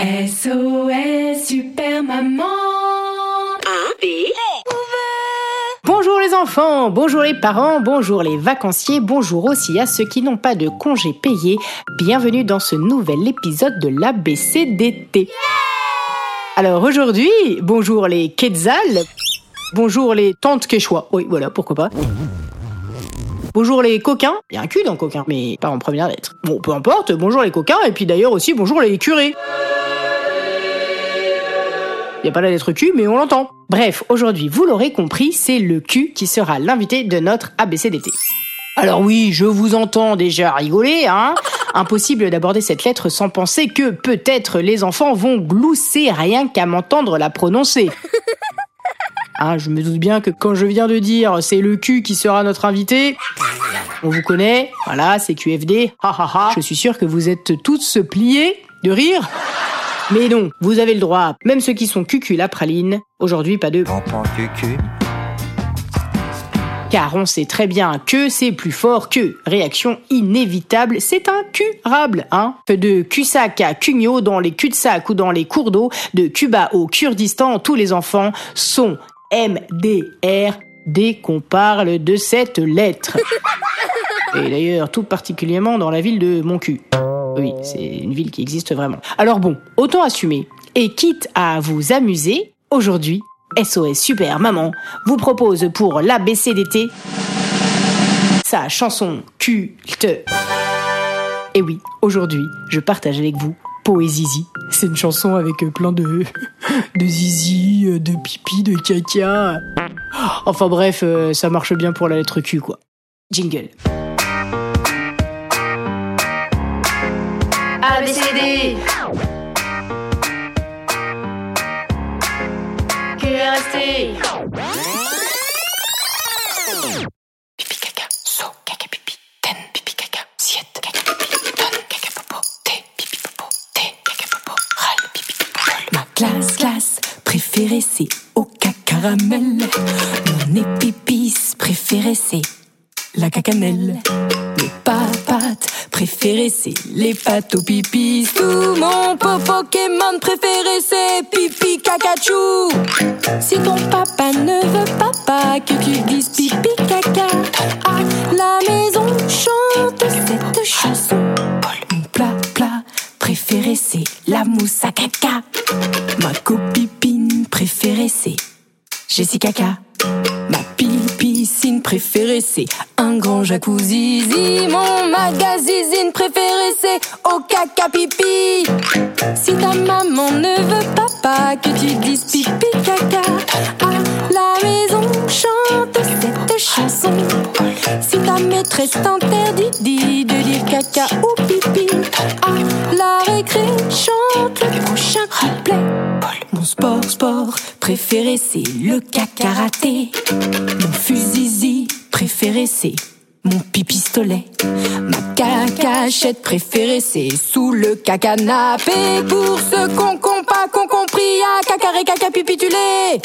SOS Super Maman Bonjour les enfants, bonjour les parents, bonjour les vacanciers, bonjour aussi à ceux qui n'ont pas de congés payés. Bienvenue dans ce nouvel épisode de l'ABC d'été. Alors aujourd'hui, bonjour les Quetzal, bonjour les tantes Quechua, oui voilà, pourquoi pas. Bonjour les coquins, il y a un cul dans coquin, mais pas en première lettre. Bon, peu importe, bonjour les coquins, et puis d'ailleurs aussi bonjour les curés. Il n'y a pas la lettre Q, mais on l'entend. Bref, aujourd'hui, vous l'aurez compris, c'est le Q qui sera l'invité de notre ABC d'été. Alors oui, je vous entends déjà rigoler, hein Impossible d'aborder cette lettre sans penser que peut-être les enfants vont glousser rien qu'à m'entendre la prononcer. Hein, je me doute bien que quand je viens de dire c'est le Q qui sera notre invité, on vous connaît, voilà, c'est QFD, ha ha ha. Je suis sûr que vous êtes tous pliés de rire. Mais non, vous avez le droit, même ceux qui sont cucu la praline, aujourd'hui pas de... Car on sait très bien que c'est plus fort que. Réaction inévitable, c'est un curable, hein. Que de cul-sac à cugno dans les cul-de-sac ou dans les cours d'eau, de Cuba au Kurdistan, tous les enfants sont MDR dès qu'on parle de cette lettre. Et d'ailleurs, tout particulièrement dans la ville de mon cul. Oui, c'est une ville qui existe vraiment. Alors bon, autant assumer. Et quitte à vous amuser, aujourd'hui, SOS Super Maman vous propose pour l'ABC d'été sa chanson culte. Et oui, aujourd'hui, je partage avec vous Poézizi. C'est une chanson avec plein de de zizi, de pipi, de caca. Enfin bref, euh, ça marche bien pour la lettre Q quoi. Jingle. ABCD QRST Pipi caca, so, caca pipi, ten, pipi caca, siete, caca pipi, ton, caca popo, té, pipi popo, té, caca popo, râle, pipi popo. Ma classe, classe préférée c'est au cacaramel. Mon épipice préféré c'est la cacamelle. Mes papates préférées c'est les pâtes au pipi. Tout mon Pokémon préféré c'est pipi cacachou. Si ton papa ne veut pas, que tu dises pipi caca, à la maison chante cette chanson. Mon plat plat préféré c'est la mousse à caca. Ma copine préférée c'est Jessica Caca. Préférée c'est un grand jacuzzi. Mon magazine préféré c'est au caca pipi. Si ta maman ne veut pas, que tu dises pipi caca, à la maison chante cette chanson. Si ta maîtresse t'interdit dit de dire caca ou pipi, à la récré chante le prochain couplet. Mon sport, sport préféré c'est le karaté. Mon fusil c'est mon pipistolet. Ma cacachette préférée c'est sous le cacanapé. Pour ceux qu'on pas, qu'on compris, à cacaré caca pipitulé.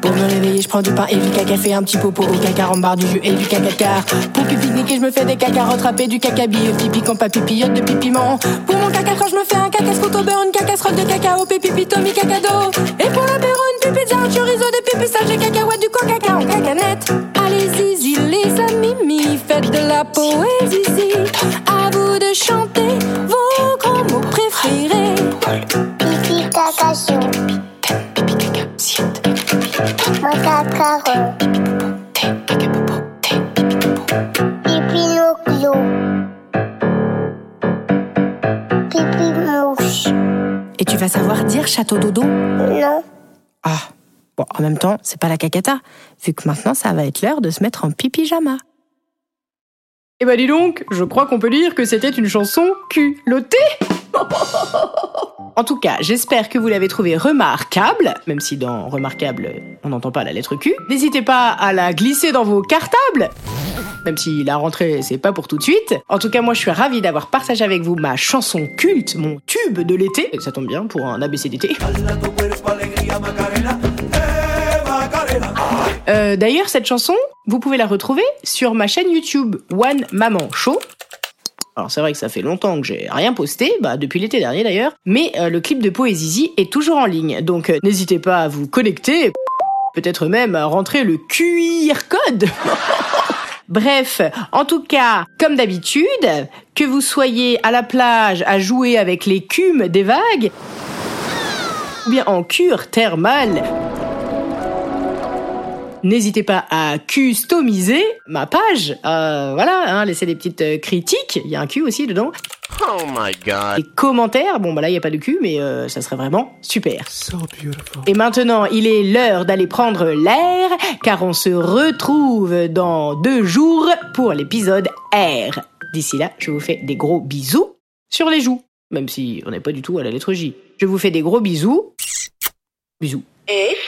Pour me réveiller, je prends du pain et du caca fait un petit popo au caca rembarre du jus et du cacacar. Pour pique-niquer, je me fais des caca rattrapés du caca bille, pipi quand pas pipillote de pipiment. Pour mon caca quand je me fais un caca scout au une cacasserolle de cacao, pipi tomi cacado. Et pour l'apéro, une pipizza, un chorizo, des pipissages, des cacahuètes, du poésie. À vous de chanter vos grands mots préférés. Pipi caca chou, Pipi caca, siete, macacaron, caca popo, pipi pipi mouche. Et tu vas savoir dire château dodo? Non, Ah, bon, en même temps, c'est pas la cacata, vu que maintenant ça va être l'heure de se mettre en pipi-jama. Eh ben dis donc, je crois qu'on peut dire que c'était une chanson culottée En tout cas, j'espère que vous l'avez trouvée remarquable, même si dans remarquable, on n'entend pas la lettre Q. N'hésitez pas à la glisser dans vos cartables, même si la rentrée, c'est pas pour tout de suite. En tout cas, moi, je suis ravie d'avoir partagé avec vous ma chanson culte, mon tube de l'été. Ça tombe bien pour un ABC d'été. Euh, D'ailleurs, cette chanson, vous pouvez la retrouver sur ma chaîne YouTube One Maman Show. Alors c'est vrai que ça fait longtemps que j'ai rien posté, bah depuis l'été dernier d'ailleurs, mais euh, le clip de Poézizi est toujours en ligne, donc euh, n'hésitez pas à vous connecter, peut-être même à rentrer le QR code. Bref, en tout cas, comme d'habitude, que vous soyez à la plage à jouer avec l'écume des vagues, ou bien en cure thermale, N'hésitez pas à customiser ma page. Euh, voilà, hein, laissez des petites euh, critiques. Il y a un Q aussi dedans. Oh my god. Les commentaires. Bon, bah là, il n'y a pas de Q, mais euh, ça serait vraiment super. Et maintenant, il est l'heure d'aller prendre l'air, car on se retrouve dans deux jours pour l'épisode R. D'ici là, je vous fais des gros bisous sur les joues. Même si on n'est pas du tout à la lettre J. Je vous fais des gros bisous. Bisous. F,